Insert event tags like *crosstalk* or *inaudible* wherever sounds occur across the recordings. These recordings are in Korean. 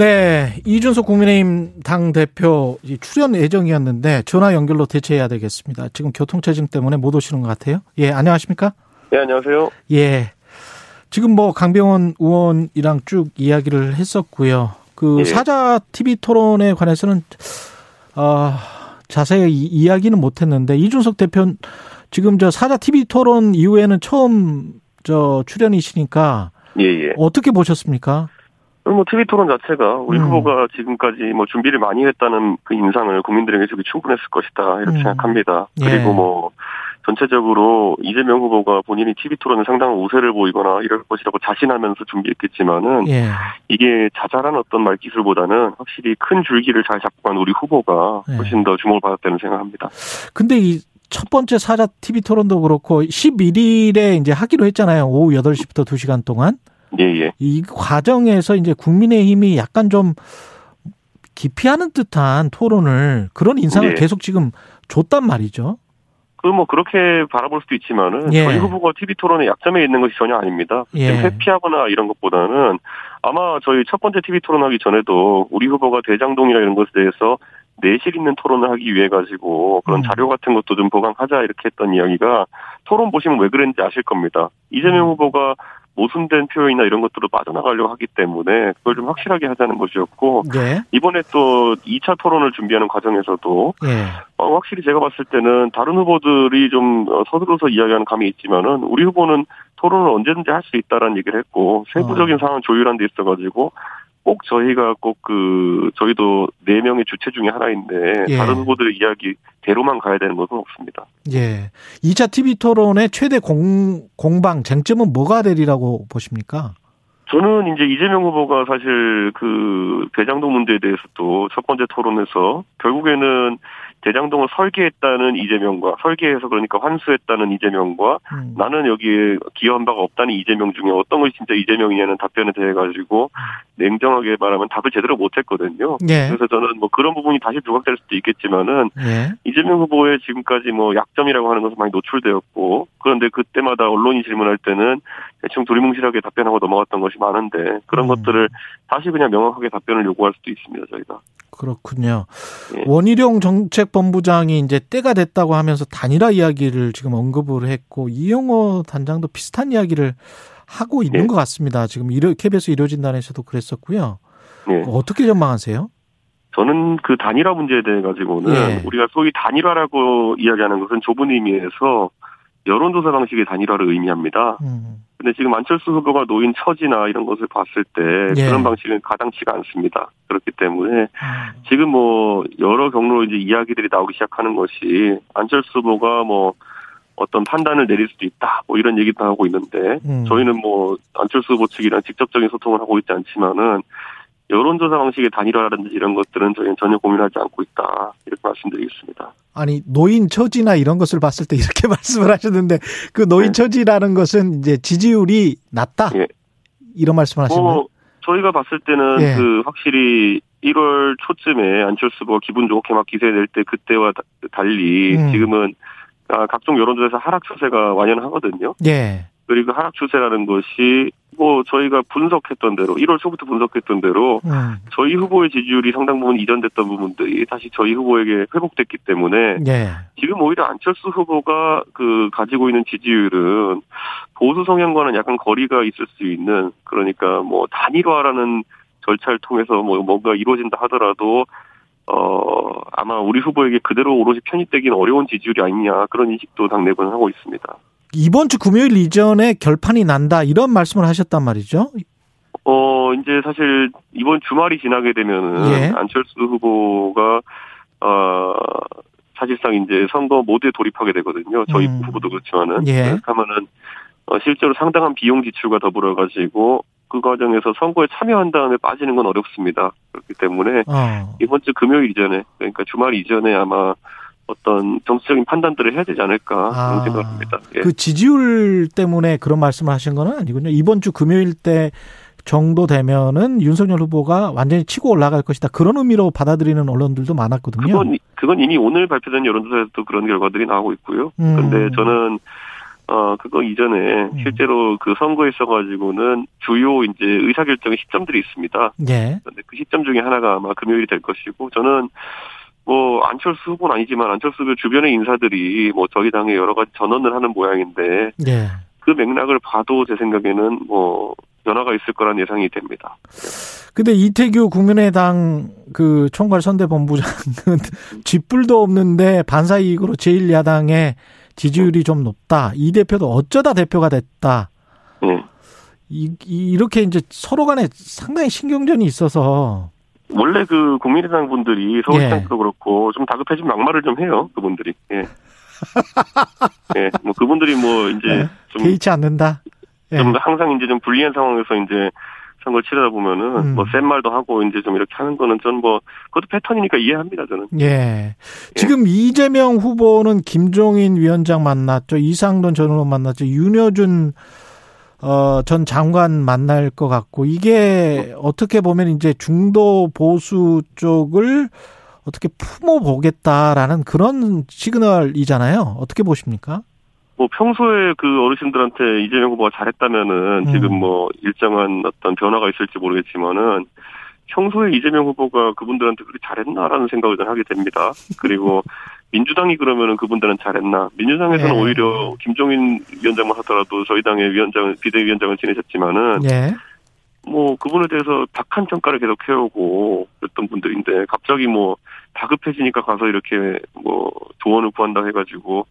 네, 이준석 국민의힘 당 대표 출연 예정이었는데 전화 연결로 대체해야 되겠습니다. 지금 교통체증 때문에 못 오시는 것 같아요. 예, 안녕하십니까? 네, 안녕하세요. 예. 지금 뭐 강병원 의원이랑 쭉 이야기를 했었고요. 그 예. 사자 TV 토론에 관해서는 어, 자세히 이야기는 못 했는데 이준석 대표 지금 저 사자 TV 토론 이후에는 처음 저 출연이시니까 예, 예. 어떻게 보셨습니까? 뭐 TV 토론 자체가 우리 음. 후보가 지금까지 뭐 준비를 많이 했다는 그 인상을 국민들에게 주기 충분했을 것이다 이렇게 음. 생각합니다. 그리고 예. 뭐 전체적으로 이재명 후보가 본인이 TV 토론에 상당한 우세를 보이거나 이럴 것이라고 자신하면서 준비했겠지만은 예. 이게 자잘한 어떤 말기술보다는 확실히 큰 줄기를 잘 잡고 간 우리 후보가 예. 훨씬 더 주목을 받았다는 생각합니다. 근데 이첫 번째 사자 TV 토론도 그렇고 11일에 이제 하기로 했잖아요. 오후 8시부터 2시간 동안. 예, 예. 이 과정에서 이제 국민의힘이 약간 좀 기피하는 듯한 토론을 그런 인상을 예. 계속 지금 줬단 말이죠. 그 뭐 그렇게 바라볼 수도 있지만은 예. 저희 후보가 TV 토론의 약점에 있는 것이 전혀 아닙니다. 예. 회피하거나 이런 것보다는 아마 저희 첫 번째 TV 토론하기 전에도 우리 후보가 대장동이나 이런 것에 대해서 내실 있는 토론을 하기 위해 가지고 그런 음. 자료 같은 것도 좀 보강하자 이렇게 했던 이야기가 토론 보시면 왜 그랬는지 아실 겁니다. 이재명 음. 후보가 모순된 표현이나 이런 것들로 빠져나가려고 하기 때문에 그걸 좀 확실하게 하자는 것이었고 네. 이번에 또 2차 토론을 준비하는 과정에서도 네. 어, 확실히 제가 봤을 때는 다른 후보들이 좀 어, 서두르서 이야기하는 감이 있지만은 우리 후보는 토론을 언제든지 할 수 있다라는 얘기를 했고 세부적인 어. 상황 조율한 데 있어가지고 꼭 저희가 꼭 그 저희도 네 명의 주체 중에 하나인데 예. 다른 후보들의 이야기대로만 가야 되는 것은 없습니다. 예. 2차 TV 토론의 최대 공, 공방 쟁점은 뭐가 되리라고 보십니까? 저는 이제 이재명 후보가 사실 그 대장동 문제에 대해서도 첫 번째 토론에서 결국에는 대장동을 설계했다는 이재명과 설계해서 그러니까 환수했다는 이재명과 음. 나는 여기에 기여한 바가 없다는 이재명 중에 어떤 것이 진짜 이재명이냐는 답변에 대해 가지고 냉정하게 말하면 답을 제대로 못했거든요. 예. 그래서 저는 뭐 그런 부분이 다시 부각될 수도 있겠지만은 예. 이재명 후보의 지금까지 뭐 약점이라고 하는 것은 많이 노출되었고 그런데 그때마다 언론이 질문할 때는 대충 두리뭉실하게 답변하고 넘어갔던 것이 많은데 그런 음. 것들을 다시 그냥 명확하게 답변을 요구할 수도 있습니다 저희가. 그렇군요. 예. 원희룡 정책본부장이 이제 때가 됐다고 하면서 단일화 이야기를 지금 언급을 했고 이영호 단장도 비슷한 이야기를 하고 있는 예. 것 같습니다. 지금 이러, KBS 이료진단에서도 그랬었고요. 예. 어떻게 전망하세요? 저는 그 단일화 문제에 대해 가지고는 예. 우리가 소위 단일화라고 이야기하는 것은 좁은 의미에서 여론조사 방식의 단일화를 의미합니다. 음. 근데 지금 안철수 후보가 놓인 처지나 이런 것을 봤을 때 예. 그런 방식은 가당치가 않습니다. 그렇기 때문에 음. 지금 뭐 여러 경로로 이제 이야기들이 나오기 시작하는 것이 안철수 후보가 뭐 어떤 판단을 내릴 수도 있다. 뭐 이런 얘기도 하고 있는데 음. 저희는 뭐 안철수 후보 측이랑 직접적인 소통을 하고 있지 않지만은 여론조사 방식의 단일화라든지 이런 것들은 저희는 전혀 고민하지 않고 있다. 이렇게 말씀드리겠습니다. 아니, 노인 처지나 이런 것을 봤을 때 이렇게 *laughs* 말씀을 하셨는데 그 노인 네. 처지라는 것은 이제 지지율이 낮다? 예. 이런 말씀을 하시나요? 뭐, 저희가 봤을 때는 예. 그 확실히 1월 초쯤에 안철수 후보가 기분 좋게 막 기세 낼 때 그때와 달리 음. 지금은 아, 각종 여론조사에서 하락 추세가 완연하거든요. 예. 그리고 하락 추세라는 것이 뭐 저희가 분석했던 대로 1월 초부터 분석했던 대로 음. 저희 후보의 지지율이 상당 부분 이전됐던 부분들이 다시 저희 후보에게 회복됐기 때문에 예. 지금 오히려 안철수 후보가 그 가지고 있는 지지율은 보수 성향과는 약간 거리가 있을 수 있는 그러니까 뭐 단일화라는 절차를 통해서 뭐 뭔가 이루어진다 하더라도 어, 아마 우리 후보에게 그대로 오롯이 편입되기는 어려운 지지율이 아니냐 그런 인식도 당내부는 하고 있습니다. 이번 주 금요일 이전에 결판이 난다 이런 말씀을 하셨단 말이죠. 어 이제 사실 이번 주말이 지나게 되면은 예. 안철수 후보가 어 사실상 이제 선거 모두에 돌입하게 되거든요. 저희 음. 후보도 그렇지만은 예. 그렇다면은 어, 실제로 상당한 비용 지출과 더불어 가지고 그 과정에서 선거에 참여한 다음에 빠지는 건 어렵습니다. 그렇기 때문에 어. 이번 주 금요일 이전에 그러니까 주말 이전에 아마 어떤 정치적인 판단들을 해야 되지 않을까 아, 그런 생각을 합니다. 예. 그 지지율 때문에 그런 말씀을 하신 건 아니군요. 이번 주 금요일 때 정도 되면은 윤석열 후보가 완전히 치고 올라갈 것이다. 그런 의미로 받아들이는 언론들도 많았거든요. 그건, 그건 이미 오늘 발표된 여론조사에서도 그런 결과들이 나오고 있고요. 음. 근데 저는 어, 그거 이전에 음. 실제로 그 선거에 있어가지고는 주요 이제 의사결정의 시점들이 있습니다. 예. 그런데 그 시점 중에 하나가 아마 금요일이 될 것이고, 저는 뭐, 안철수 후보는 아니지만 안철수 후 주변의 인사들이 뭐 저희 당에 여러 가지 전언을 하는 모양인데, 예. 그 맥락을 봐도 제 생각에는 뭐, 변화가 있을 거란 예상이 됩니다. 근데 이태규 국민의당 그 총괄 선대본부장은 *laughs* 쥐뿔도 없는데 반사 이익으로 제1야당에 지지율이 좀 높다. 이 대표도 어쩌다 대표가 됐다. 네. 이, 이렇게 이제 서로 간에 상당히 신경전이 있어서 원래 그 국민의당 분들이 서울시장도 예. 그렇고 좀 다급해진 막말을 좀 해요 그분들이 예. *laughs* 예, 뭐 그분들이 뭐 이제 예. 좀 개의치 않는다. 좀 예. 항상 이제 좀 불리한 상황에서 이제 선거를 치르다 보면은 음. 뭐센 말도 하고 이제 좀 이렇게 하는 거는 전뭐 그것도 패턴이니까 이해합니다 저는. 예. 예. 지금 이재명 후보는 김종인 위원장 만났죠. 이상돈 전 의원 만났죠. 윤여준 어, 전 장관 만날 것 같고 이게 어떻게 보면 이제 중도 보수 쪽을 어떻게 품어 보겠다라는 그런 시그널이잖아요. 어떻게 보십니까? 뭐 평소에 그 어르신들한테 이재명 후보가 잘했다면은 음. 지금 뭐 일정한 어떤 변화가 있을지 모르겠지만은 평소에 이재명 후보가 그분들한테 그렇게 잘했나라는 생각을 좀 하게 됩니다. 그리고 *laughs* 민주당이 그러면은 그분들은 잘했나? 민주당에서는 네. 오히려 김종인 위원장만 하더라도 저희 당의 위원장, 비대위원장을 지내셨지만은 네. 뭐 그분에 대해서 박한 평가를 계속 해오고 그랬던 분들인데 갑자기 뭐 다급해지니까 가서 이렇게 뭐 조언을 구한다 해가지고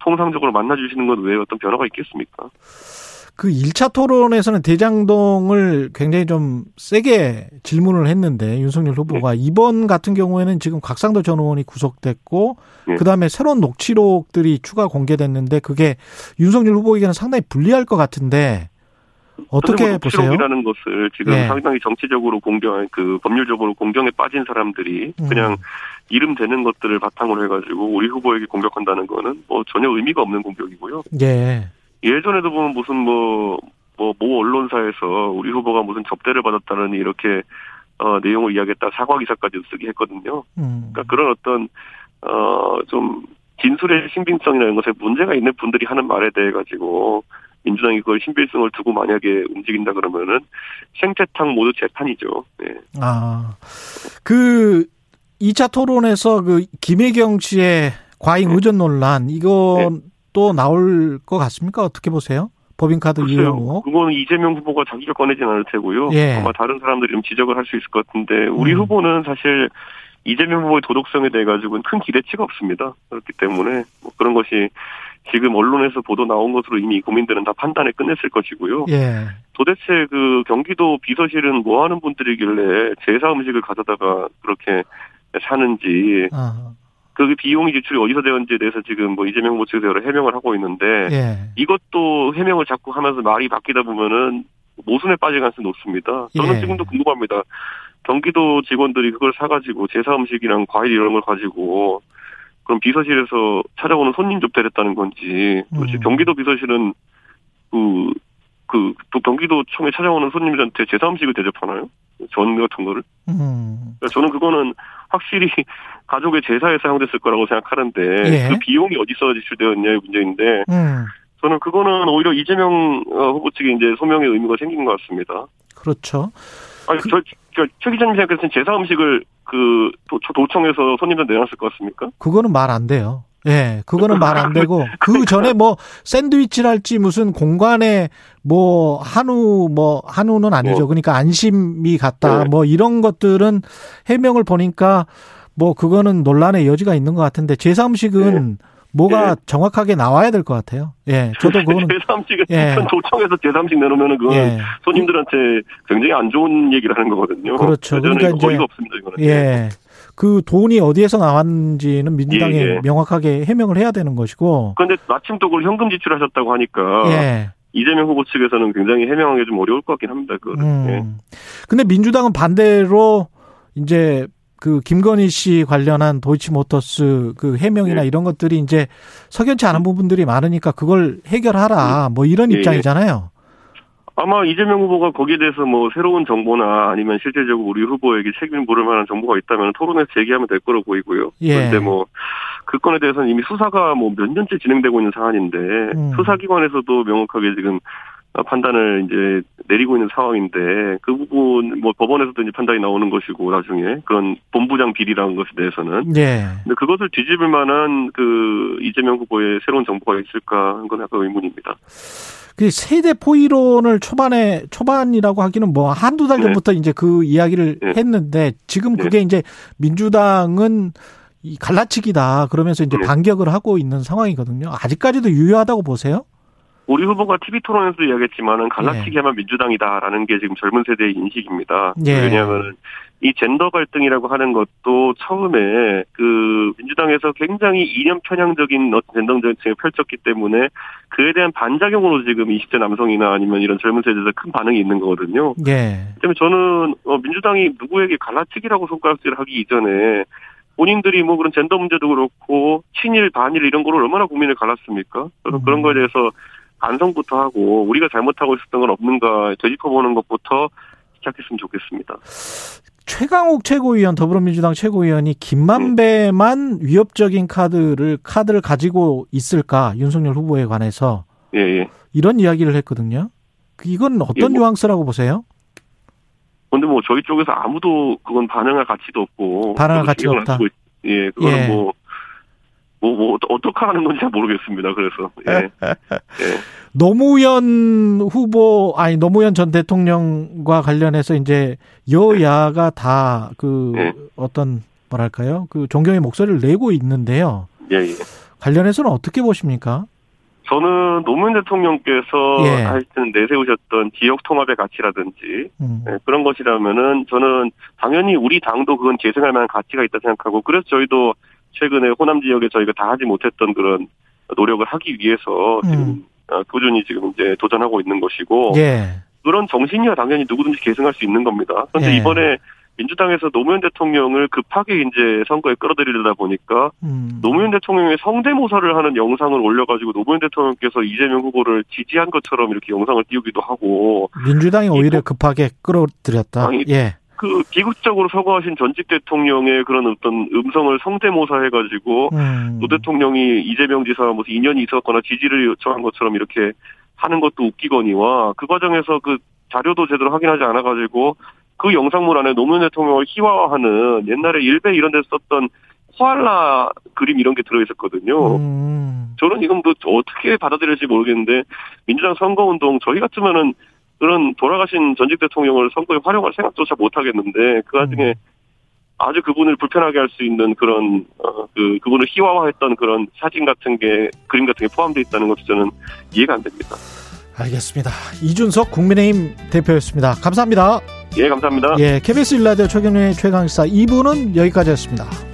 통상적으로 만나주시는 것 외에 어떤 변화가 있겠습니까? 그 1차 토론에서는 대장동을 굉장히 좀 세게 질문을 했는데 윤석열 후보가 네. 이번 같은 경우에는 지금 곽상도 전 의원이 구속됐고 네. 그다음에 새로운 녹취록들이 추가 공개됐는데 그게 윤석열 후보에게는 상당히 불리할 것 같은데 어떻게 뭐 보세요? 녹취록이라는 것을 지금 네. 상당히 정치적으로 공경, 그 법률적으로 공경에 빠진 사람들이 음. 그냥 이름 되는 것들을 바탕으로 해가지고 우리 후보에게 공격한다는 거는 뭐 전혀 의미가 없는 공격이고요. 예. 예전에도 보면 무슨 뭐, 뭐, 모 언론사에서 우리 후보가 무슨 접대를 받았다는 이렇게, 어, 내용을 이야기했다 사과 기사까지도 쓰게 했거든요. 음. 그러니까 그런 어떤, 어, 좀, 진술의 신빙성이나 이런 것에 문제가 있는 분들이 하는 말에 대해 가지고, 민주당이 그걸 신빙성을 두고 만약에 움직인다 그러면은 생태탕 모두 재판이죠. 네. 아, 그 2차 토론에서 그 김혜경 씨의 과잉 네. 의전 논란 이거 네. 또 나올 것 같습니까? 어떻게 보세요? 법인카드 의혹? 그거는 이재명 후보가 자기가 꺼내진 않을 테고요. 예. 아마 다른 사람들이 좀 지적을 할 수 있을 것 같은데 우리 음. 후보는 사실 이재명 후보의 도덕성에 대해 가지고는 큰 기대치가 없습니다. 그렇기 때문에 뭐 그런 것이 지금 언론에서 보도 나온 것으로 이미 국민들은 다 판단을 끝냈을 것이고요. 예. 도대체 그 경기도 비서실은 뭐 하는 분들이길래 제사 음식을 가져다가 그렇게 사는지 아. 그 비용이 지출이 어디서 되었는지에 대해서 지금 뭐 이재명 후보 측에서 여러 해명을 하고 있는데 예. 이것도 해명을 자꾸 하면서 말이 바뀌다 보면은 모순에 빠질 가능성이 높습니다. 저는 예. 지금도 궁금합니다. 경기도 직원들이 그걸 사가지고 제사 음식이랑 과일 이런 걸 가지고 그럼 비서실에서 찾아오는 손님 접대를 했다는 건지 음. 경기도 비서실은 그, 그, 또 경기도청에 찾아오는 손님들한테 제사 음식을 대접하나요? 전 같은 거를? 음. 저는 그거는 확실히 가족의 제사에 사용됐을 거라고 생각하는데 예. 그 비용이 어디서 지출되었냐의 문제인데 음. 저는 그거는 오히려 이재명 어, 후보 측에 이제 소명의 의미가 생긴 것 같습니다. 그렇죠. 아니 그... 저, 저, 최 기자님 생각했을 때 제사 음식을 그 도, 도청에서 손님들 내놨을 것 같습니까? 그거는 말 안 돼요. 예, 그거는 말 안 되고 *laughs* 그 전에 뭐 샌드위치랄지 무슨 공간에 뭐 한우 뭐 한우는 아니죠. 뭐. 그러니까 안심이 갔다 네. 뭐 이런 것들은 해명을 보니까 뭐 그거는 논란의 여지가 있는 것 같은데 제사 음식은 네. 뭐가 예. 정확하게 나와야 될 것 같아요. 예, 저도 그거는 제3식을 예. 도청에서 제3식 내놓으면 그건 예. 손님들한테 굉장히 안 좋은 얘기를 하는 거거든요. 그렇죠. 그러니까 이제 없습니다, 이거는. 예. 그 돈이 어디에서 나왔는지는 민주당이 예, 예. 명확하게 해명을 해야 되는 것이고. 그런데 마침 또 그걸 현금 지출하셨다고 하니까 예. 이재명 후보 측에서는 굉장히 해명하기 좀 어려울 것 같긴 합니다. 그거는. 음. 예. 근데 민주당은 반대로 이제 그 김건희 씨 관련한 도이치모터스 그 해명이나 예. 이런 것들이 이제 석연치 않은 부분들이 많으니까 그걸 해결하라 뭐 이런 예. 입장이잖아요. 아마 이재명 후보가 거기에 대해서 뭐 새로운 정보나 아니면 실제적으로 우리 후보에게 책임을 물을 만한 정보가 있다면 토론에서 제기하면 될 거로 보이고요. 예. 그런데 뭐 그 건에 대해서는 이미 수사가 뭐 몇 년째 진행되고 있는 사안인데 음. 수사기관에서도 명확하게 지금 판단을 이제 내리고 있는 상황인데 그 부분 뭐 법원에서도 이제 판단이 나오는 것이고 나중에 그런 본부장 비리라는 것에 대해서는 네. 근데 그것을 뒤집을 만한 그 이재명 후보의 새로운 정보가 있을까 하는 건 약간 의문입니다. 그 세대 포이론을 초반에 초반이라고 하기는 뭐 한두 달 네. 전부터 네. 이제 그 이야기를 네. 했는데 지금 그게 네. 이제 민주당은 이 갈라치기다 그러면서 이제 네. 반격을 하고 있는 상황이거든요. 아직까지도 유효하다고 보세요? 우리 후보가 TV 토론에서 이야기했지만은 갈라치기 하면 예. 민주당이다라는 게 지금 젊은 세대의 인식입니다. 예. 왜냐하면 이 젠더 갈등이라고 하는 것도 처음에 그 민주당에서 굉장히 이념 편향적인 젠더 정책을 펼쳤기 때문에 그에 대한 반작용으로 지금 20대 남성이나 아니면 이런 젊은 세대에서 큰 반응이 있는 거거든요. 예. 때문에 저는 어, 민주당이 누구에게 갈라치기라고 손가락질을 하기 이전에 본인들이 뭐 그런 젠더 문제도 그렇고 친일 반일 이런 거를 얼마나 국민을 갈랐습니까? 음. 그런 거에 대해서 반성부터 하고 우리가 잘못하고 있었던 건 없는가 되짚어보는 것부터 시작했으면 좋겠습니다. 최강욱 최고위원 더불어민주당 최고위원이 김만배만 위협적인 카드를 카드를 가지고 있을까 윤석열 후보에 관해서 예, 예. 이런 이야기를 했거든요. 이건 어떤 예, 뭐, 뉘앙스라고 보세요? 근데 뭐 저희 쪽에서 아무도 그건 반응할 가치도 없고 반응할 가치가 없다. 예, 그거는 예. 뭐 뭐, 뭐, 어떻게 하는 건지 잘 모르겠습니다. 그래서, 예. *laughs* 예. 노무현 후보, 아니, 노무현 전 대통령과 관련해서 이제 여야가 다그 예. 어떤, 뭐랄까요? 그 존경의 목소리를 내고 있는데요. 예, 예. 관련해서는 어떻게 보십니까? 저는 노무현 대통령께서 예. 하여튼 내세우셨던 지역 통합의 가치라든지 음. 네, 그런 것이라면은 저는 당연히 우리 당도 그건 계승할 만한 가치가 있다 생각하고 그래서 저희도 최근에 호남 지역에 저희가 다 하지 못했던 그런 노력을 하기 위해서 음. 지금 어, 꾸준히 지금 이제 도전하고 있는 것이고 예. 그런 정신이야 당연히 누구든지 계승할 수 있는 겁니다. 그런데 예. 이번에 민주당에서 노무현 대통령을 급하게 이제 선거에 끌어들이려다 보니까 음. 노무현 대통령의 성대모사를 하는 영상을 올려가지고 노무현 대통령께서 이재명 후보를 지지한 것처럼 이렇게 영상을 띄우기도 하고 민주당이 오히려 급하게 끌어들였다. 예. 그 비극적으로 서거하신 전직 대통령의 그런 어떤 음성을 성대모사해가지고 음. 노 대통령이 이재명 지사와 무슨 인연이 있었거나 지지를 요청한 것처럼 이렇게 하는 것도 웃기거니와 그 과정에서 그 자료도 제대로 확인하지 않아가지고 그 영상물 안에 노무현 대통령을 희화화하는 옛날에 일베 이런 데서 썼던 코알라 그림 이런 게 들어있었거든요. 음. 저는 이건 뭐 어떻게 받아들일지 모르겠는데 민주당 선거운동 저희 같으면은 그런 돌아가신 전직 대통령을 선거에 활용할 생각조차 못 하겠는데 그 와중에 음. 아주 그분을 불편하게 할 수 있는 그런 어, 그 그분을 희화화했던 그런 사진 같은 게 그림 같은 게 포함되어 있다는 것도 저는 이해가 안 됩니다. 알겠습니다. 이준석 국민의힘 대표였습니다. 감사합니다. 예, 감사합니다. 예, KBS 일라디오 최경련의 최강시사 2부는 여기까지였습니다.